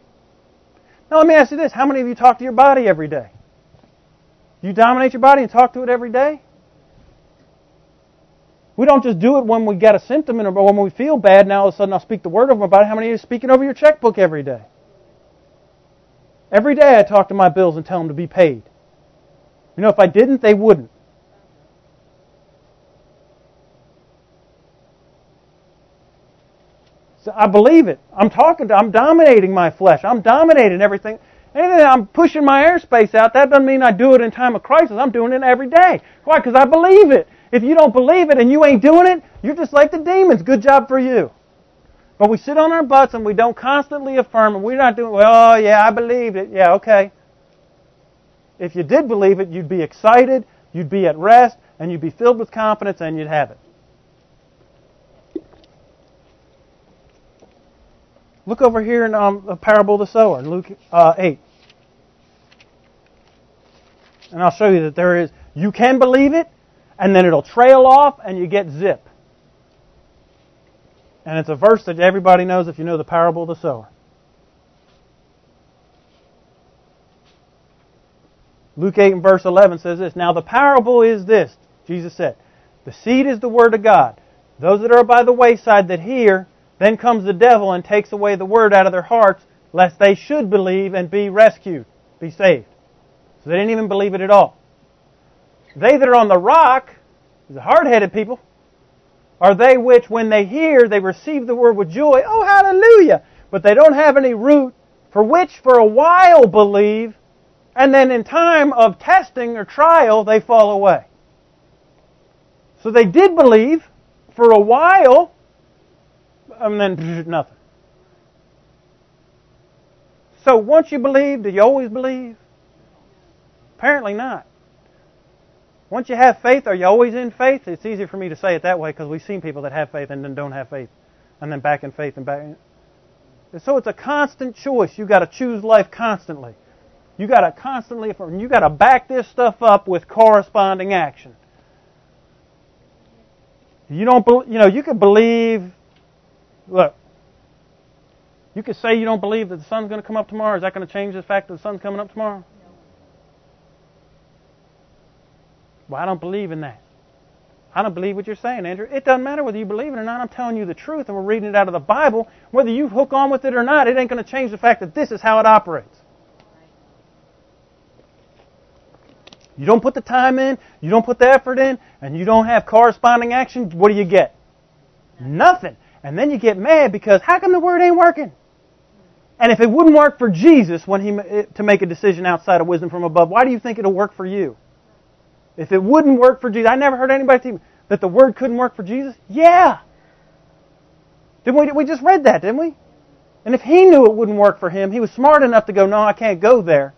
Now let me ask you this. How many of you talk to your body every day? You dominate your body and talk to it every day? We don't just do it when we get a symptom or when we feel bad. Now all of a sudden I'll speak the word over my body. How many of you are speaking over your checkbook every day? Every day I talk to my bills and tell them to be paid. You know, if I didn't, they wouldn't. So I believe it. I'm talking to, I'm dominating my flesh. I'm dominating everything. And I'm pushing my airspace out. That doesn't mean I do it in time of crisis. I'm doing it every day. Why? Because I believe it. If you don't believe it and you ain't doing it, you're just like the demons. Good job for you. But we sit on our butts and we don't constantly affirm and we're not doing, well, yeah, I believe it. Yeah, okay. If you did believe it, you'd be excited, you'd be at rest, and you'd be filled with confidence and you'd have it. Look over here in um, the parable of the sower, Luke uh, 8. And I'll show you that there is, you can believe it, and then it'll trail off, and you get zip. And it's a verse that everybody knows if you know the parable of the sower. Luke 8 and verse 11 says this Now the parable is this, Jesus said, The seed is the word of God. Those that are by the wayside that hear, then comes the devil and takes away the word out of their hearts, lest they should believe and be rescued, be saved. So they didn't even believe it at all. They that are on the rock, the hard-headed people, are they which, when they hear, they receive the word with joy. Oh, hallelujah! But they don't have any root, for which for a while believe, and then in time of testing or trial, they fall away. So they did believe for a while, and then <laughs> nothing. So once you believe, do you always believe? Apparently not. Once you have faith, are you always in faith? It's easier for me to say it that way because we've seen people that have faith and then don't have faith, and then back in faith and back. In. So it's a constant choice. You've got to choose life constantly. You got to constantly affirm. You got to back this stuff up with corresponding action. You don't, you know, you could believe. Look, you could say you don't believe that the sun's going to come up tomorrow. Is that going to change the fact that the sun's coming up tomorrow? Well, I don't believe in that. I don't believe what you're saying, Andrew. It doesn't matter whether you believe it or not. I'm telling you the truth, and we're reading it out of the Bible. Whether you hook on with it or not, it ain't going to change the fact that this is how it operates. You don't put the time in, you don't put the effort in, and you don't have corresponding action, what do you get? Nothing. And then you get mad because how come the word ain't working? And if it wouldn't work for Jesus when he eh, to make a decision outside of wisdom from above, why do you think it'll work for you? If it wouldn't work for Jesus, I never heard anybody tell that the word couldn't work for Jesus. Yeah. Didn't we, we just read that, didn't we? And if he knew it wouldn't work for him, he was smart enough to go, no, I can't go there.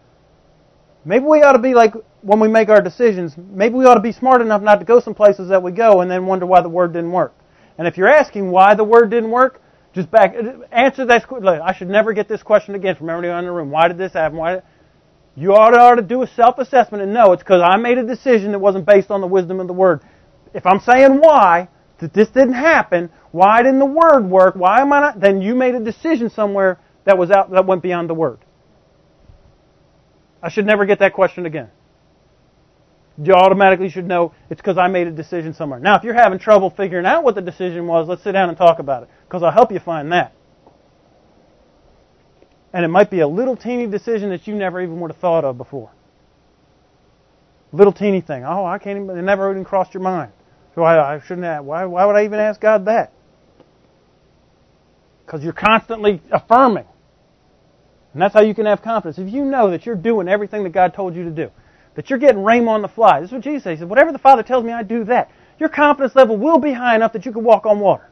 Maybe we ought to be like when we make our decisions, maybe we ought to be smart enough not to go some places that we go and then wonder why the word didn't work. And if you're asking why the word didn't work, just back answer that. I should never get this question again from everybody in the room. Why did this happen? Why? You ought to, ought to do a self-assessment and know it's because I made a decision that wasn't based on the wisdom of the Word. If I'm saying why, that this didn't happen, why didn't the Word work, why am I not, then you made a decision somewhere that was out, that went beyond the Word. I should never get that question again. You automatically should know it's because I made a decision somewhere. Now, if you're having trouble figuring out what the decision was, let's sit down and talk about it, because I'll help you find that. And it might be a little teeny decision that you never even would have thought of before. Little teeny thing. Oh, I can't even, it never even crossed your mind. So I, I shouldn't have, why, why would I even ask God that? Because you're constantly affirming. And that's how you can have confidence. If you know that you're doing everything that God told you to do, that you're getting rhema on the fly. This is what Jesus said. He said, whatever the Father tells me, I do that. Your confidence level will be high enough that you can walk on water.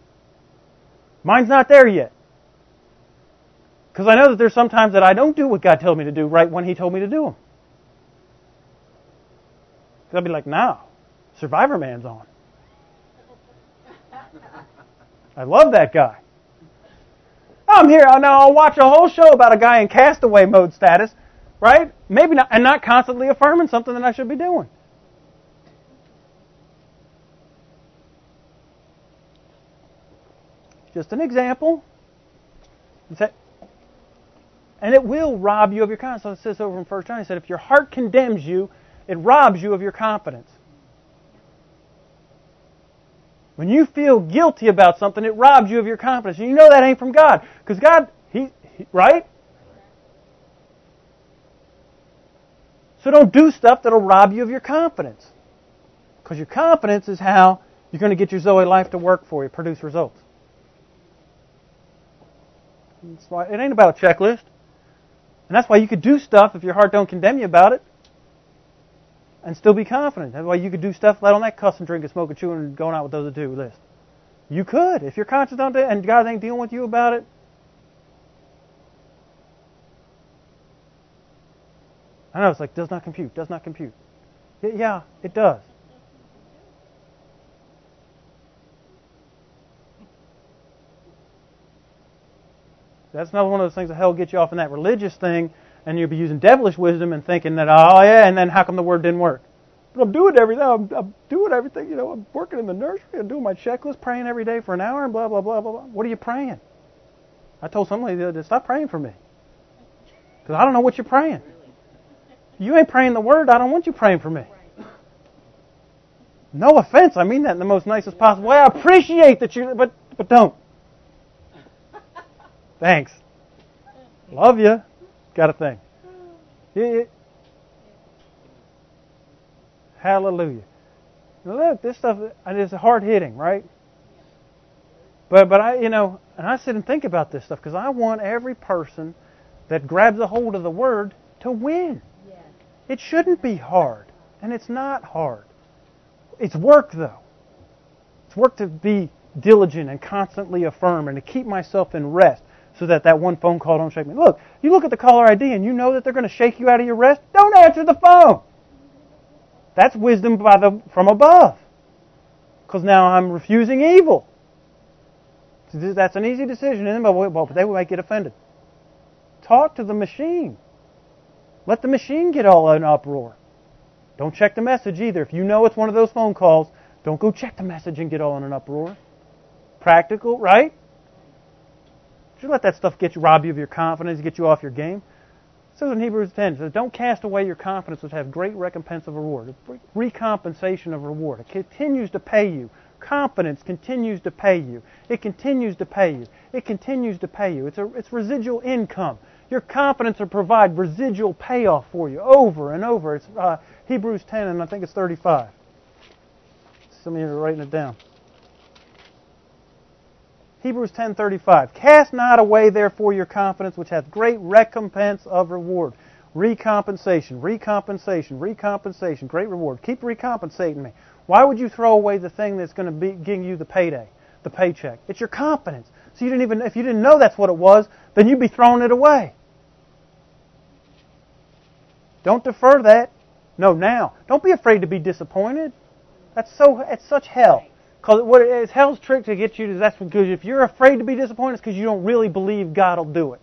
Mine's not there yet. Because I know that there's sometimes that I don't do what God told me to do right when He told me to do them. Because I'll be like, now, Survivorman's on. <laughs> I love that guy. I'm here. Now I'll watch a whole show about a guy in castaway mode status, right? Maybe not, and not constantly affirming something that I should be doing. Just an example. And it will rob you of your confidence. So it says over in 1 John, he said, if your heart condemns you, it robs you of your confidence. When you feel guilty about something, it robs you of your confidence. And you know that ain't from God. Because God, he, he, right? So don't do stuff that'll rob you of your confidence. Because your confidence is how you're going to get your Zoe life to work for you, produce results. Why, it ain't about a checklist. And that's why you could do stuff if your heart don't condemn you about it. And still be confident. That's why you could do stuff let on that cuss and drink and smoke and chew and going out with those two list. You could. If your conscience don't and God ain't dealing with you about it. I know it's like does not compute, does not compute. Yeah, it does. That's another one of those things that hell get you off in that religious thing, and you'll be using devilish wisdom and thinking that, oh yeah, and then how come the word didn't work? But I'm doing everything. I'm, I'm doing everything. You know, I'm working in the nursery. I'm doing my checklist, praying every day for an hour, and blah blah blah blah blah. What are you praying? I told somebody to stop praying for me because I don't know what you're praying. You ain't praying the word. I don't want you praying for me. No offense. I mean that in the most nicest possible way. I appreciate that you, but but don't. Thanks. Love you. Got a thing. Hallelujah. Now look, this stuff is hard hitting, right? But but I you know, and I sit and think about this stuff because I want every person that grabs a hold of the word to win. It shouldn't be hard, and it's not hard. It's work though. It's work to be diligent and constantly affirm and to keep myself in rest so that that one phone call don't shake me. Look, you look at the caller ID and you know that they're going to shake you out of your rest. Don't answer the phone. That's wisdom by the, from above. Because now I'm refusing evil. That's an easy decision, isn't it? But they might get offended. Talk to the machine. Let the machine get all in an uproar. Don't check the message either. If you know it's one of those phone calls, don't go check the message and get all in an uproar. Practical, right? Should let that stuff get you, rob you of your confidence, get you off your game. Says in Hebrews 10, it says, Don't cast away your confidence, which have great recompense of reward. Recompensation of reward. It continues to pay you. Confidence continues to pay you. It continues to pay you. It continues to pay you. It's, a, it's residual income. Your confidence will provide residual payoff for you over and over. It's uh, Hebrews 10 and I think it's 35. Some of you are writing it down. Hebrews 10:35 Cast not away therefore your confidence which hath great recompense of reward. Recompensation, recompensation, recompensation, great reward. Keep recompensating me. Why would you throw away the thing that's going to be giving you the payday, the paycheck? It's your confidence. So you didn't even if you didn't know that's what it was, then you'd be throwing it away. Don't defer that. No, now. Don't be afraid to be disappointed. That's so it's such hell. Because what it is, hell's trick to get you to that's because if you're afraid to be disappointed, it's because you don't really believe God will do it.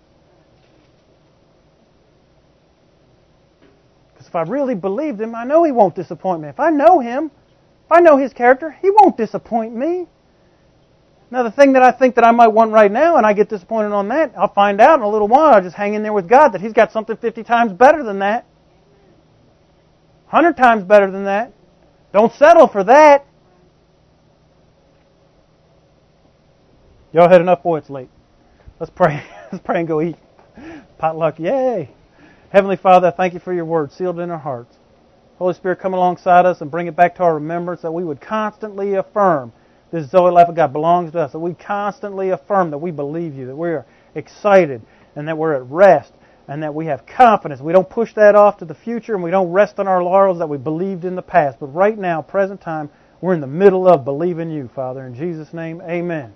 Because if I really believed Him, I know He won't disappoint me. If I know Him, if I know His character, He won't disappoint me. Now, the thing that I think that I might want right now, and I get disappointed on that, I'll find out in a little while. I'll just hang in there with God that He's got something 50 times better than that. 100 times better than that. Don't settle for that. Y'all had enough? Boy, it's late. Let's pray. <laughs> Let's pray and go eat. Potluck, yay! Heavenly Father, I thank you for your word sealed in our hearts. Holy Spirit, come alongside us and bring it back to our remembrance that we would constantly affirm this Zoe life of God belongs to us, that we constantly affirm that we believe you, that we are excited, and that we're at rest, and that we have confidence. We don't push that off to the future and we don't rest on our laurels that we believed in the past. But right now, present time, we're in the middle of believing you, Father. In Jesus' name, amen.